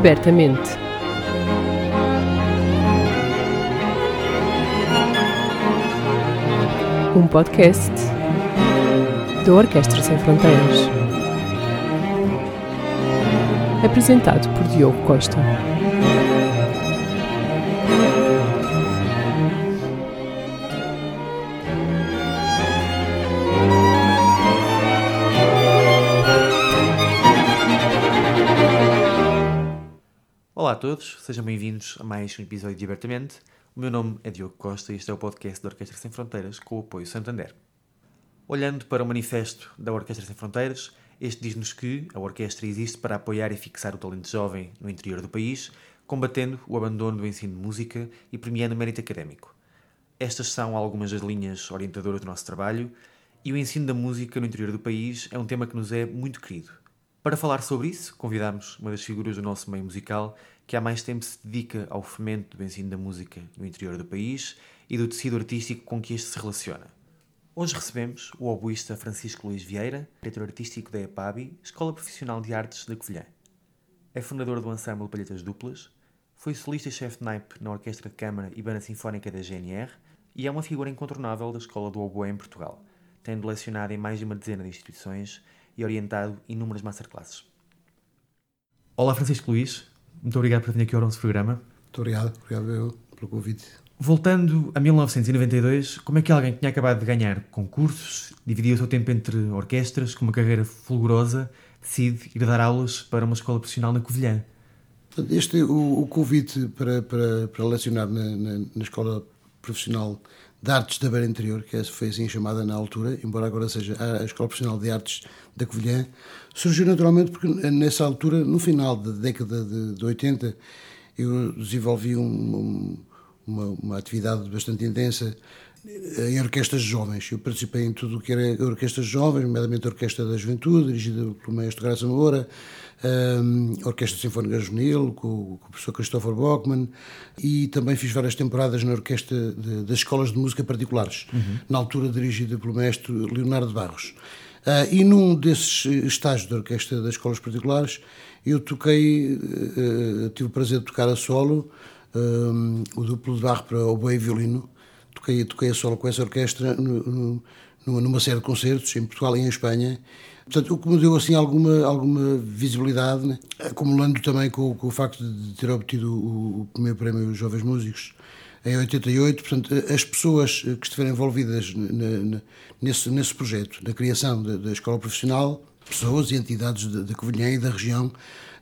abertamente. Um podcast da Orquestra Sem Fronteiras. Apresentado por Diogo Costa. Todos, sejam bem-vindos a mais um episódio de Abertamente. O meu nome é Diogo Costa e este é o podcast da Orquestra Sem Fronteiras com o apoio Santander. Olhando para o manifesto da Orquestra Sem Fronteiras, este diz-nos que a orquestra existe para apoiar e fixar o talento jovem no interior do país, combatendo o abandono do ensino de música e premiando o mérito académico. Estas são algumas das linhas orientadoras do nosso trabalho e o ensino da música no interior do país é um tema que nos é muito querido. Para falar sobre isso, convidamos uma das figuras do nosso meio musical que há mais tempo se dedica ao fomento do ensino da música no interior do país e do tecido artístico com que este se relaciona. Hoje recebemos o oboísta Francisco Luís Vieira, diretor artístico da EPABI, Escola Profissional de Artes da Covilhã. É fundador do ensemble Palhetas Duplas, foi solista e chefe de naipe na Orquestra de Câmara e Banda Sinfónica da GNR e é uma figura incontornável da Escola do Oboé em Portugal, tendo lecionado em mais de uma dezena de instituições e orientado inúmeras masterclasses. Olá Francisco Luís, muito obrigado por vir aqui ao nosso programa. Muito obrigado, obrigado eu pelo convite. Voltando a 1992, como é que alguém que tinha acabado de ganhar concursos, dividia o seu tempo entre orquestras, com uma carreira fulgurosa, decide ir dar aulas para uma escola profissional na Covilhã? Este, o, o convite para, para, para lecionar na, na, na Escola Profissional de Artes da Beira Interior, que foi assim chamada na altura, embora agora seja a Escola Profissional de Artes da Covilhã, surgiu naturalmente porque nessa altura, no final da década de, de 80, eu desenvolvi um, uma, uma atividade bastante intensa em orquestras jovens. Eu participei em tudo o que era orquestras jovens, nomeadamente a Orquestra da Juventude, dirigida pelo mestre Graça Moura, a Orquestra Sinfónica Juvenil, com, com o professor Christopher Bockman, e também fiz várias temporadas na Orquestra de, das Escolas de Música Particulares, uhum. na altura dirigida pelo mestre Leonardo Barros. Uh, e num desses estágios da Orquestra das Escolas Particulares, eu toquei, uh, tive o prazer de tocar a solo, uh, o duplo de barro para o oboe e violino, toquei, toquei a solo com essa orquestra no, no, numa série de concertos em Portugal e em Espanha. Portanto, o que me deu assim alguma, alguma visibilidade, né? acumulando também com, com, o facto de ter obtido o, o primeiro prémio Jovens Músicos em 88. Portanto, as pessoas que estiveram envolvidas nesse, nesse projeto, na criação da, da escola profissional, pessoas e entidades da Covilhã e da região,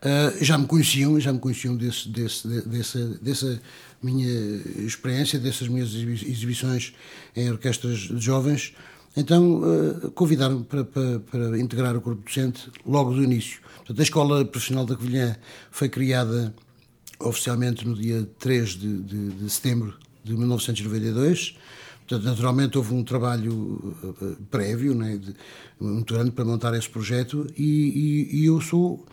uh, já me conheciam, já me conheciam desse, desse, dessa, dessa minha experiência, dessas minhas exibições em orquestras de jovens. Então uh, convidaram-me para, para, para, integrar o corpo docente logo do início. Portanto, a Escola Profissional da Covilhã foi criada oficialmente no dia 3 de, de, de setembro de 1992. Portanto, naturalmente houve um trabalho uh, prévio, né, de, muito grande para montar esse projeto e, e, e eu sou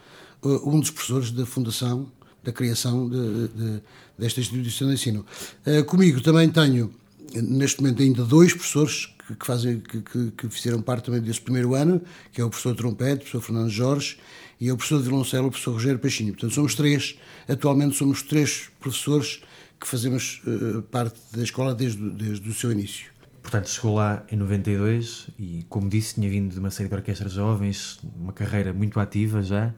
um dos professores da fundação, da criação de, de, desta instituição de ensino. Uh, comigo também tenho, neste momento, ainda dois professores que, que fazem, que, que, fizeram parte também desse primeiro ano, que é o professor trompete, o professor Fernando Jorge, e é o professor de violoncelo, o professor Rogério Peixinho. Portanto, somos três, atualmente somos três professores que fazemos uh, parte da escola desde, desde o seu início. Portanto, chegou lá em 92 e, como disse, tinha vindo de uma série de orquestras jovens, uma carreira muito ativa já.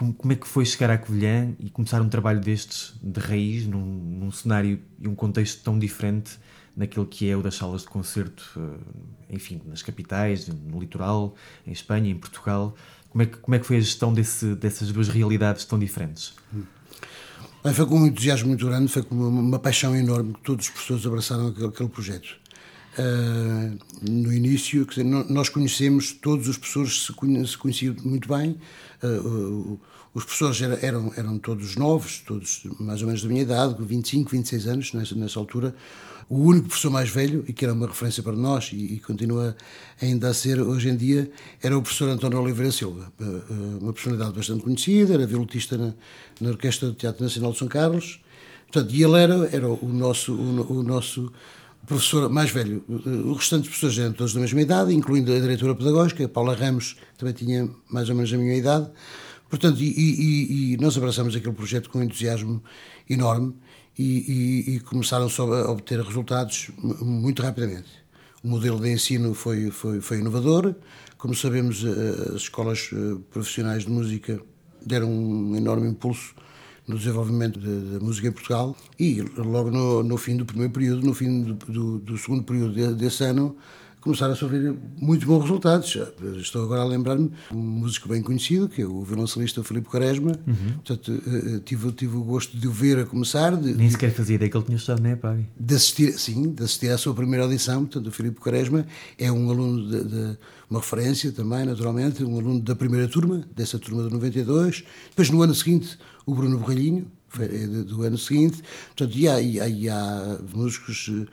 Como, como é que foi chegar à Covilhã e começar um trabalho destes de raiz, num, num cenário e um contexto tão diferente naquilo que é o das salas de concerto, eh, enfim, nas capitais, no litoral, em Espanha, em Portugal? Como é que, como é que foi a gestão desse, dessas duas realidades tão diferentes? Foi com um entusiasmo muito grande, foi com uma, uma paixão enorme que todos os professores abraçaram aquele, aquele projeto. Uh, no início, dizer, nós conhecemos, todos os professores se, se conheciam muito bem, uh, os professores eram, eram todos novos, todos mais ou menos da minha idade, 25, 26 anos nessa, nessa altura, o único professor mais velho, e que era uma referência para nós e, e, continua ainda a ser hoje em dia, era o professor António Oliveira Silva, eh, uma personalidade bastante conhecida, era violotista na, na Orquestra do Teatro Nacional de São Carlos, portanto, e ele era, era o nosso, o, o nosso professor mais velho. Os restantes professores eram todos da mesma idade, incluindo a diretora pedagógica, a Paula Ramos, também tinha mais ou menos a minha idade. Portanto, e, e, e, nós abraçamos aquele projeto com entusiasmo enorme e, e começaram a obter resultados muito rapidamente. O modelo de ensino foi, foi, foi inovador. Como sabemos, eh, as escolas eh, profissionais de música deram um enorme impulso no desenvolvimento da música em Portugal e logo no, no, fim do primeiro período, no fim do, do, do segundo período de, desse ano, começaram a sofrer muito bons resultados. Estou agora a lembrar-me um músico bem conhecido, que é o violoncelista Filipe Quaresma. Uhum. Portanto, eh, eh, tive, tive o gosto de o ver a começar. De, Nem sequer fazia ideia que ele tinha estado na EPAG. De assistir, sim, de assistir à sua primeira audição. Portanto, o Filipe Quaresma é um aluno de, de uma referência também, naturalmente, um aluno da primeira turma, dessa turma de 92. Depois, no ano seguinte, o Bruno Borralhinho, é do ano seguinte. Portanto, e há, e há, e há músicos eh,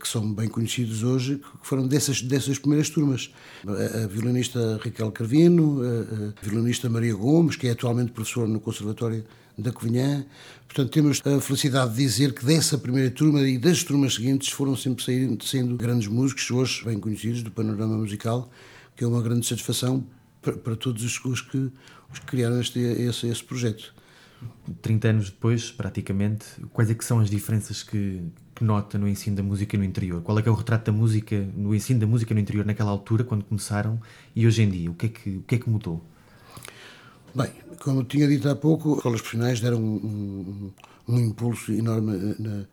que são bem conhecidos hoje, que foram dessas, dessas primeiras turmas. A, violinista Raquel Carvino, a, violinista Maria Gomes, que é atualmente professora no Conservatório da Covilhã. Portanto, temos a felicidade de dizer que dessa primeira turma e das turmas seguintes foram sempre saindo, grandes músicos, hoje bem conhecidos do panorama musical, que é uma grande satisfação para, para todos os, os, que, os que criaram este, esse, esse projeto. 30 anos depois, praticamente, quais é que são as diferenças que, que, nota no ensino da música no interior? Qual é que é o retrato da música, no ensino da música no interior naquela altura, quando começaram, e hoje em dia? O que é que, o que, é que mudou? Bem, como tinha dito há pouco, as escolas profissionais deram um, um, um impulso enorme na,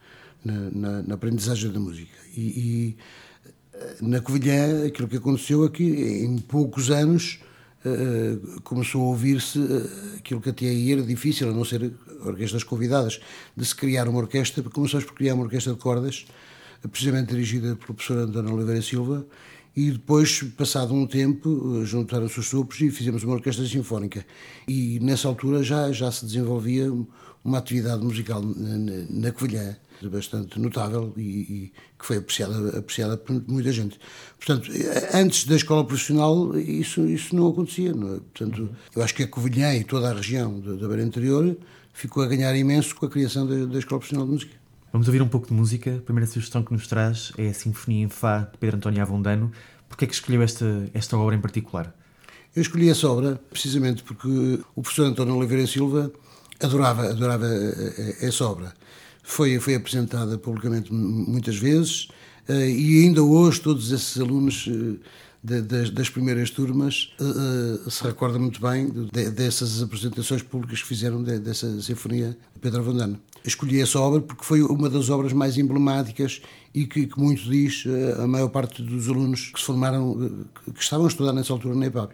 na, na, na, aprendizagem da música. E, e na Covilhã, aquilo que aconteceu aqui, em poucos anos, eh, começou a ouvir-se eh, aquilo que até aí era difícil, a não ser orquestras convidadas, de se criar uma orquestra. Começamos por criar uma orquestra de cordas, precisamente dirigida pelo professor António Oliveira Silva, e depois, passado um tempo, juntaram-se os sopros e fizemos uma orquestra sinfónica. E nessa altura já, já se desenvolvia uma atividade musical na, na Covilhã bastante notável e, e, que foi apreciada, apreciada por muita gente. Portanto, antes da escola profissional isso, isso não acontecia. Não é? Portanto, eu acho que a Covilhã e toda a região da, da Beira Interior ficou a ganhar imenso com a criação da, da Escola Profissional de Música. Vamos ouvir um pouco de música. A primeira sugestão que nos traz é a Sinfonia em Fá de Pedro António Avondano. Porquê é que escolheu esta, esta obra em particular? Eu escolhi essa obra precisamente porque o professor António Oliveira Silva adorava, adorava eh, eh, essa obra foi, foi apresentada publicamente muitas vezes uh, e ainda hoje todos esses alunos das, primeiras turmas se recordam muito bem de, dessas apresentações públicas que fizeram de, dessa Sinfonia de Pedro Avandano. Escolhi essa obra porque foi uma das obras mais emblemáticas e que, que muito diz a maior parte dos alunos que se formaram, que estavam a estudar nessa altura na EPAB.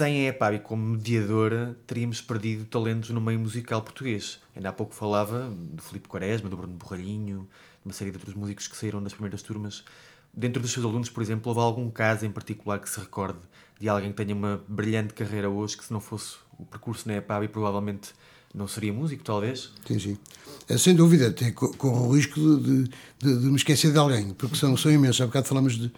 Sem a EPAB como mediadora, teríamos perdido talentos no meio musical português. Ainda há pouco falava do Filipe Quaresma, do Bruno Borralhinho, de uma série de outros músicos que saíram das primeiras turmas. Dentro dos seus alunos, por exemplo, houve algum caso em particular que se recorde de alguém que tenha uma brilhante carreira hoje, que se não fosse o percurso na EPAB, provavelmente não seria músico, talvez? Sim, sim. É, sem dúvida, até corro o risco de, de, de, me esquecer de alguém, porque são, são imensos. Há bocado falamos de,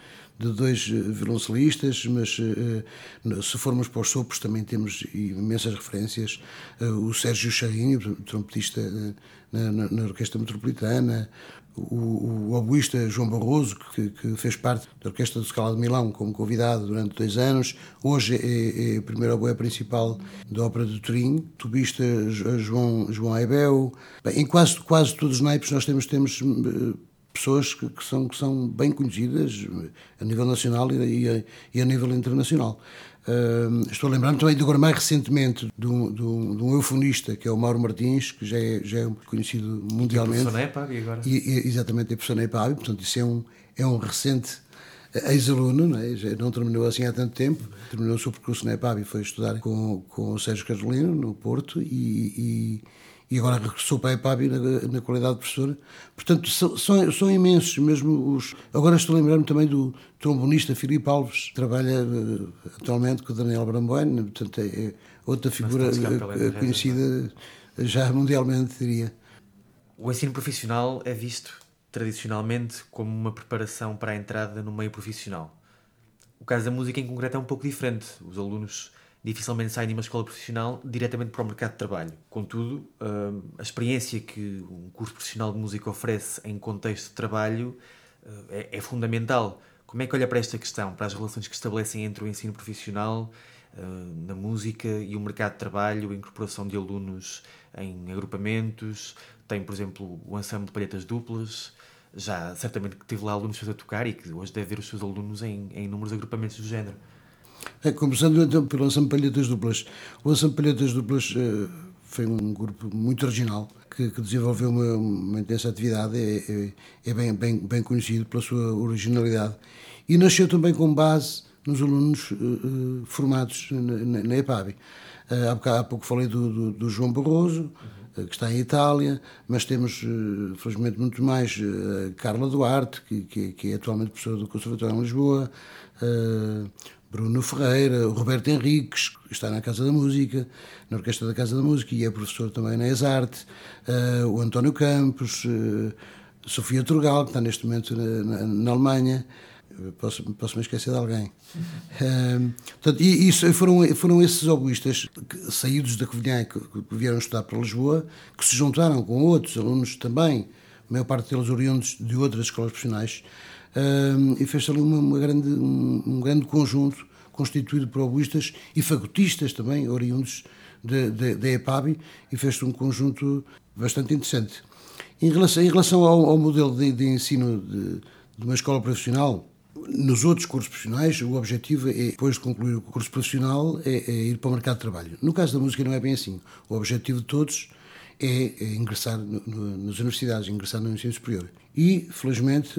de dois eh, violoncelistas, mas uh, se formos para os sopros também temos imensas referências. O Sérgio Charrinho, trompetista na, na, na, Orquestra Metropolitana, o, o oboísta João Barroso, que, que, fez parte da Orquestra do Scala de Milão como convidado durante dois anos, hoje é, é o primeiro oboé principal da Ópera de Turim, tubista João, João Aibel. Bem, em quase, quase todos os naipes nós temos, temos pessoas que, que, são, que são bem conhecidas a nível nacional e, a, e a nível internacional. Uh, estou a lembrar-me também de agora mais recentemente de um, de, um, de um, eufonista que é o Mauro Martins, que já é, já é conhecido mundialmente. E professor na EPAB agora? E, e, exatamente, é professor na EPAB, portanto isso é um, é um recente ex-aluno, não, é? não terminou assim há tanto tempo, terminou o seu percurso na EPAB e foi estudar com, com o Sérgio Carolino no Porto e, e agora regressou para a EPAB na, na qualidade de professor. Portanto, são, são, imensos mesmo os... Agora estou a lembrar-me também do trombonista Filipe Alves, que trabalha uh, atualmente com o Daniel Bramboine, portanto é, é outra figura uh, conhecida já mundialmente, diria. O ensino profissional é visto tradicionalmente como uma preparação para a entrada no meio profissional. O caso da música em concreto é um pouco diferente. Os alunos dificilmente saem de uma escola profissional diretamente para o mercado de trabalho. Contudo, hum, a experiência que um curso profissional de música oferece em contexto de trabalho hum, é, é fundamental. Como é que olha para esta questão, para as relações que estabelecem entre o ensino profissional hum, na música e o mercado de trabalho, a incorporação de alunos em agrupamentos, tem, por exemplo, o ensemble de palhetas duplas, já certamente que tive lá alunos a tocar e que hoje deve ver os seus alunos em, em inúmeros agrupamentos do género. É, começando então pelo Ensemble Palhetas Duplas. O Ensemble Palhetas Duplas uh, foi um grupo muito original que, que desenvolveu uma, uma, intensa atividade, é, é, é, bem, bem, bem conhecido pela sua originalidade e nasceu também com base nos alunos uh, formados na, na, na EPAB. Uh, há, bocado, há pouco falei do, do, do João Barroso, uhum. que está em Itália, mas temos, felizmente, muito mais Carla Duarte, que, que, que, é atualmente professora do Conservatório em Lisboa, Bruno Ferreira, o Roberto Henriques, que está na Casa da Música, na Orquestra da Casa da Música e é professor também na Exarte, uh, o António Campos, uh, Sofia Turgal, que está neste momento na, na, na Alemanha. Posso, posso me esquecer de alguém. Uh, portanto, e isso, foram, foram esses oboístas saídos da Covilhã que, que vieram estudar para Lisboa, que se juntaram com outros alunos também, a maior parte deles oriundos de outras escolas profissionais, e fez ali uma, uma grande, um, um, grande conjunto constituído por oboístas e fagotistas também, oriundos da EPAB, e fez um conjunto bastante interessante. Em relação, em relação ao, ao modelo de, de ensino de, de uma escola profissional, nos outros cursos profissionais, o objetivo é, depois de concluir o curso profissional, é, é, ir para o mercado de trabalho. No caso da música não é bem assim. O objetivo de todos é, é ingressar nas universidades, ingressar no ensino superior. E, felizmente,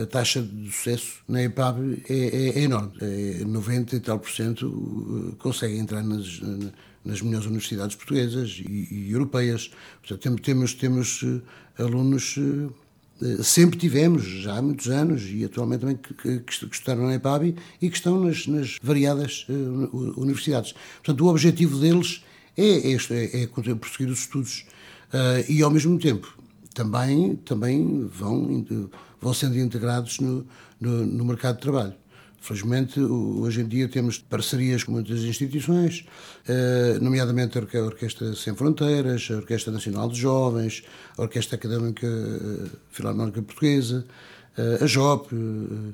a, taxa de sucesso na EPAB é, é, é enorme. É 90 e tal por cento uh, conseguem entrar nas, nas melhores universidades portuguesas e, e europeias. Portanto, temos, temos uh, alunos uh, sempre tivemos, já há muitos anos, e atualmente também que, que, que estudaram na EPAB e que estão nas, nas variadas universidades. Portanto, o objetivo deles é, este, é, é prosseguir os estudos uh, e, ao mesmo tempo, também, também vão, vão sendo integrados no, no, no mercado de trabalho. Felizmente, hoje em dia temos parcerias com muitas instituições, eh, nomeadamente a Orquestra Sem Fronteiras, a Orquestra Nacional de Jovens, a Orquestra Académica eh, Filarmónica Portuguesa, a JOP,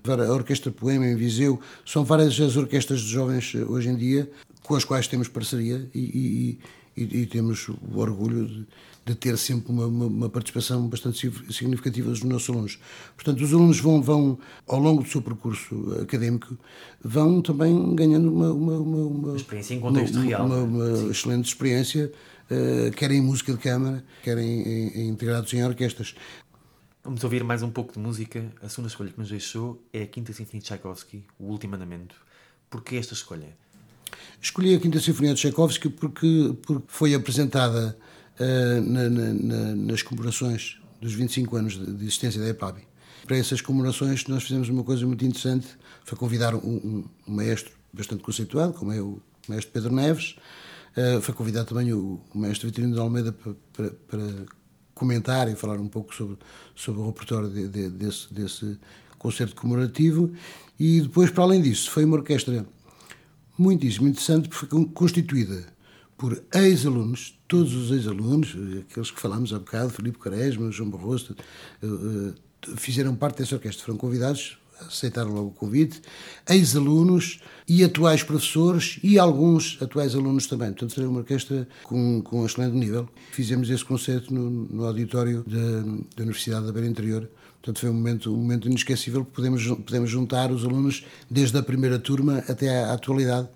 a Orquestra Poema em Viseu. São várias as orquestras de jovens hoje em dia com as quais temos parceria e, e, e, e temos o orgulho de, de ter sempre uma, uma, uma, participação bastante significativa dos nossos alunos. Portanto, os alunos vão, vão ao longo do seu percurso académico, vão também ganhando uma, uma, experiência em contexto real. Uma, uma excelente experiência, uh, quer em música de câmara, quer em, em, em integrados em orquestras. Vamos ouvir mais um pouco de música. A segunda escolha que nos deixou é a Quinta Sinfonia de Tchaikovsky, O Último Andamento. Porquê esta escolha? Escolhi a Quinta Sinfonia de Tchaikovsky porque, porque foi apresentada uh, na, na, nas comemorações dos 25 anos de, de existência da EPAB. Para essas comemorações nós fizemos uma coisa muito interessante, foi convidar um, um, um maestro bastante conceituado, como é o maestro Pedro Neves, uh, foi convidar também o, o maestro Vitorino de Almeida para, para, para, comentar e falar um pouco sobre, sobre o repertório de, de, desse, desse concerto comemorativo. E depois, para além disso, foi uma orquestra muitíssimo interessante porque foi constituída por ex-alunos, todos os ex-alunos, aqueles que falámos há bocado, Filipe Quaresma, João Barroso, eh, eh, fizeram parte dessa orquestra, foram convidados, aceitaram logo o convite, ex-alunos e atuais professores e alguns atuais alunos também. Portanto, seria uma orquestra com, com um excelente nível. Fizemos esse concerto no, no auditório da, da Universidade da Beira Interior, Portanto, foi um momento, um momento inesquecível, porque podemos, podemos juntar os alunos desde a primeira turma até à atualidade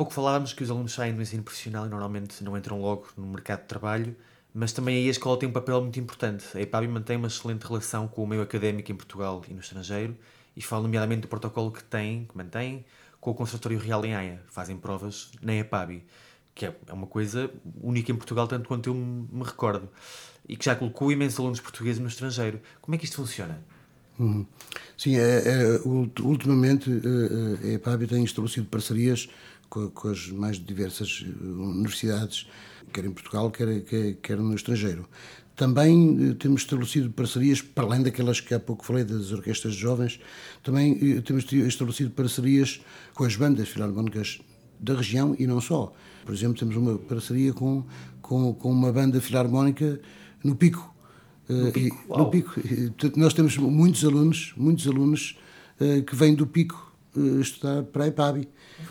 pouco falávamos que os alunos saem do ensino profissional e normalmente não entram logo no mercado de trabalho, mas também aí a escola tem um papel muito importante. A EPAB mantém uma excelente relação com o meio académico em Portugal e no estrangeiro e fala nomeadamente do protocolo que tem, que mantém, com o Conservatório Real em Haia. Fazem provas na EPAB, que é, é uma coisa única em Portugal, tanto quanto eu me recordo, e que já colocou imensos alunos portugueses no estrangeiro. Como é que isto funciona? Uhum. Sim, é, é, ultimamente eh, eh, a EPAB tem estabelecido parcerias com, com as mais diversas eh, universidades, quer em Portugal, quer, quer, quer no estrangeiro. Também eh, temos estabelecido parcerias, para além daquelas que há pouco falei, das orquestras jovens, também eh, temos estabelecido parcerias com as bandas filarmónicas da região e não só. Por exemplo, temos uma parceria com, com, com uma banda filarmónica no Pico. No Pico, e, no Pico. Nós temos muitos alunos, muitos alunos que vêm do Pico estudar para a EPABI.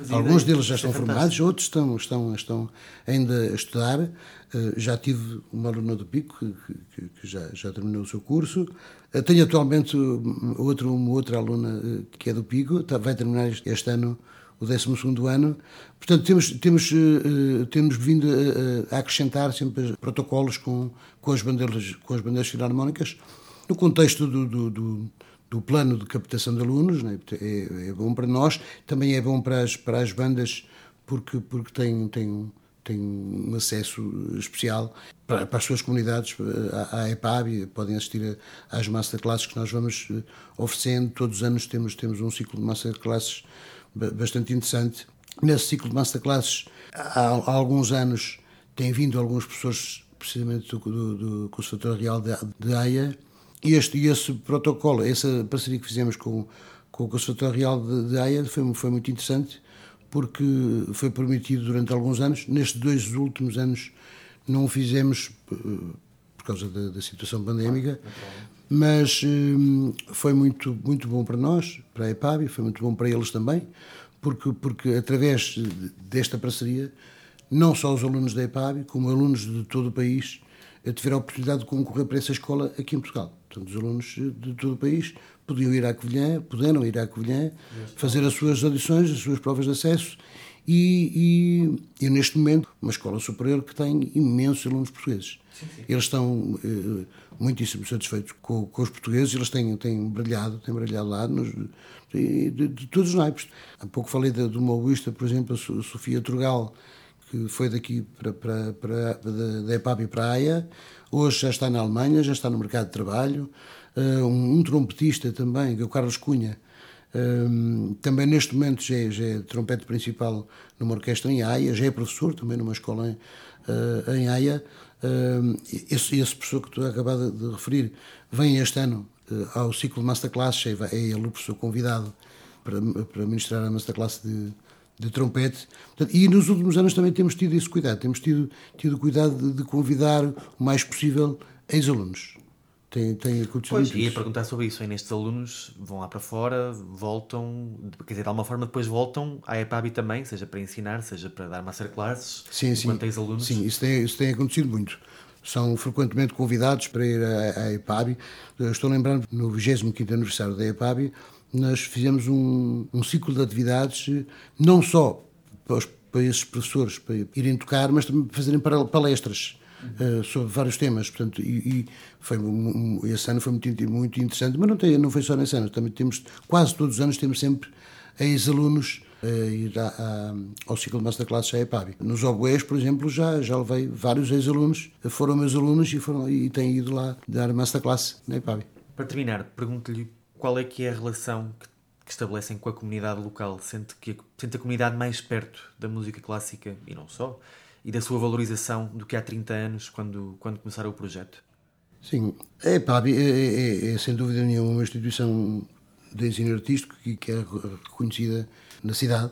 Alguns deles já estão formados, outros estão, estão, estão ainda a estudar. Uh, já tive uma aluna do Pico que, que, que já, já terminou o seu curso. Uh, tenho atualmente outro, uma outra aluna que é do Pico, tá, vai terminar este, este ano o 12 ano. Portanto, temos, temos, temos vindo a, a, acrescentar sempre protocolos com, com, as, bandeiras, com as bandeiras filarmónicas, no contexto do, do, do, do plano de captação de alunos, né? é, é, bom para nós, também é bom para as, para as bandas, porque, porque tem, tem, tem um acesso especial para, para as suas comunidades, à, à EPAB, podem assistir às masterclasses que nós vamos eh, oferecendo. Todos os anos temos, temos um ciclo de masterclasses bastante interessante. Nesse ciclo de masterclasses, há, há alguns anos, têm vindo alguns professores, precisamente do, do, do Conservatório Real de, de Haia, este, esse protocolo, essa parceria que fizemos com, com o Conservatório Real de, de Haia foi, foi muito interessante, porque foi permitido durante alguns anos, nestes dois últimos anos não o fizemos eh, por causa da, da situação pandémica, mas hum, foi muito, muito bom para nós, para a EPAB, foi muito bom para eles também, porque, porque através desta parceria, não só os alunos da EPAB, como alunos de todo o país, tiveram a oportunidade de concorrer para essa escola aqui em Portugal. Portanto, os alunos de todo o país podiam ir à Covilhã, puderam ir à Covilhã, fazer as suas audições, as suas provas de acesso e, e, e, neste momento, uma escola superior que tem imensos alunos portugueses. Sim, sim. Eles estão eh, muitíssimo satisfeitos com, com, os portugueses, eles têm, têm brilhado, têm brilhado lá nos, de, de, de, todos os naipes. Há pouco falei de, de uma por exemplo, a Sofia Trugal, que foi daqui para, para, para, da, EPAP para a AIA, hoje já está na Alemanha, já está no mercado de trabalho. Uh, um, um trompetista também, que é o Carlos Cunha, um, também neste momento já é, já é, trompete principal numa orquestra em Haia, já é professor também numa escola em, uh, em Haia. Um, esse, esse, professor que tu acabado de referir vem este ano uh, ao ciclo de Masterclass, é, é ele o professor convidado para, para ministrar a Masterclass de, de trompete. Portanto, e nos últimos anos também temos tido esse cuidado, temos tido, tido cuidado de, de convidar o mais possível ex-alunos tem, tem acontecido pois, ia perguntar sobre isso. Aí nestes alunos vão lá para fora, voltam, quer dizer, de alguma forma depois voltam à EPABI também, seja para ensinar, seja para dar masterclasses, sim, sim. alunos. Sim, isso tem, isso tem acontecido muito. São frequentemente convidados para ir à, à EPABI. Estou lembrando, no 25 aniversário da EPABI, nós fizemos um, um ciclo de atividades, não só para, os, para esses professores para irem tocar, mas também para fazerem palestras uh, sobre vários temas. Portanto, e, e foi, um, esse ano foi muito, muito interessante, mas não, tem, não foi só nesse ano, também temos, quase todos os anos, temos sempre ex-alunos a ir a, a, ao ciclo de masterclass à EPAB. Nos oboés, por exemplo, já, já levei vários ex-alunos, foram meus alunos e, foram, e têm ido lá dar masterclass na EPAB. Para terminar, pergunto-lhe qual é que é a relação que, que estabelecem com a comunidade local? Sente, que, sente a comunidade mais perto da música clássica e não só? e da sua valorização do que há 30 anos, quando, quando começaram o projeto? Sim, é, pá, é, é, é, sem dúvida nenhuma uma instituição de ensino artístico que, que é reconhecida na cidade,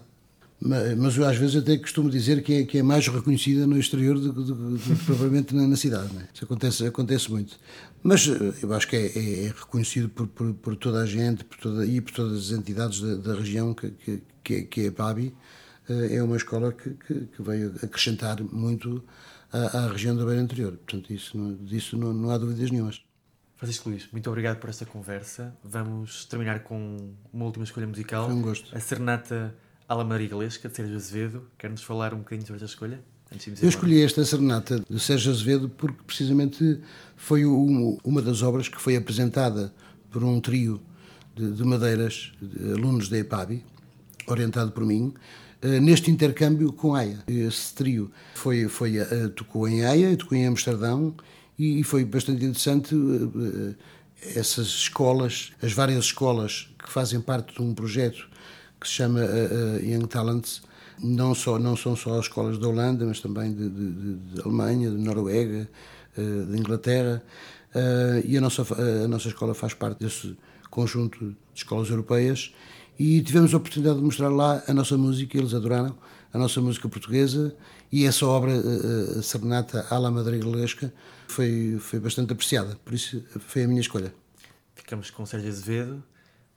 mas, mas às vezes até costumo dizer que é, que é mais reconhecida no exterior do que propriamente na, na, cidade. Né? Isso acontece, acontece muito. Mas eh, eu acho que é, é, é reconhecido por, por, por, toda a gente por toda, e por todas as entidades da, da região que, que, que, é, que é a PABI eh, é uma escola que, que, que veio acrescentar muito à, à, região da Beira Anterior. Portanto, isso, disso não, não há dúvidas nenhumas. Francisco Luís, muito obrigado por esta conversa. Vamos terminar com uma última escolha musical. Foi um gosto. A Serenata Ala Marigalesca, de Sérgio Azevedo. Quer-nos falar um bocadinho sobre esta escolha? Eu escolhi esta Serenata de Sérgio Azevedo porque precisamente foi uma das obras que foi apresentada por um trio de, de madeiras, de alunos da EPABI, orientado por mim, eh, neste intercâmbio com Haia. Esse trio foi, foi, uh, tocou em Haia, tocou em Amsterdão e, foi bastante interessante uh, essas escolas, as várias escolas que fazem parte de um projeto que se chama Young Talents, não, só, não são só as escolas da Holanda, mas também de, de, de Alemanha, de Noruega, de Inglaterra, e a nossa, a nossa escola faz parte desse conjunto de escolas europeias. E tivemos a oportunidade de mostrar lá a nossa música, eles adoraram a nossa música portuguesa e essa obra, a Serenata à la Madrigalesca, foi, foi bastante apreciada, por isso foi a minha escolha. Ficamos com Sérgio Azevedo,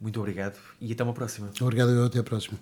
Muito obrigado e até uma próxima. Obrigado, eu até a próxima.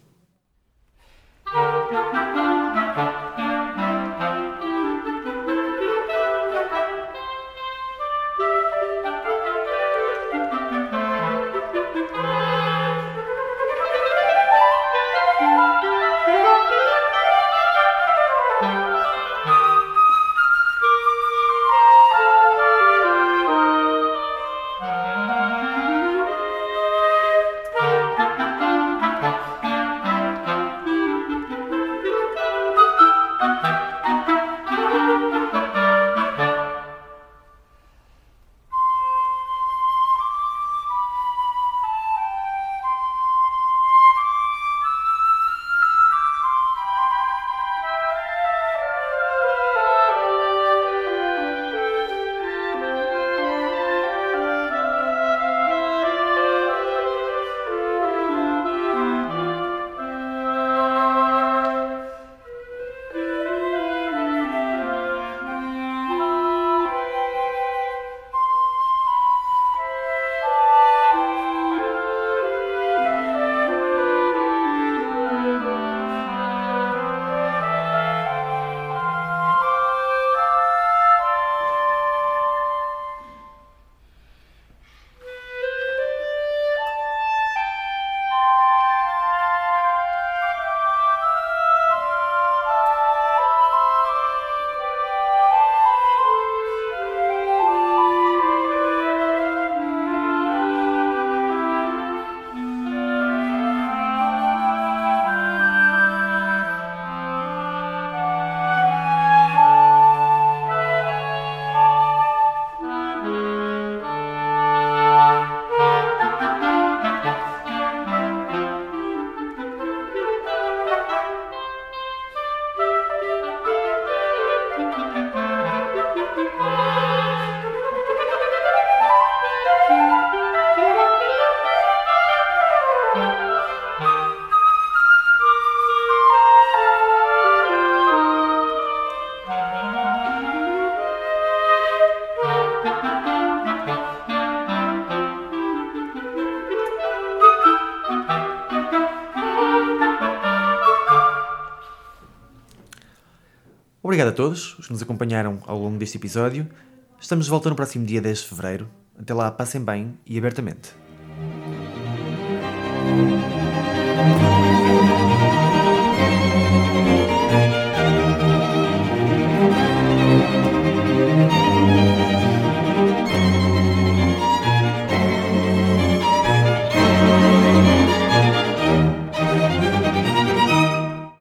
Obrigado a todos os que nos acompanharam ao longo deste episódio. Estamos de volta no próximo dia 10 de fevereiro. Até lá, passem bem e abertamente.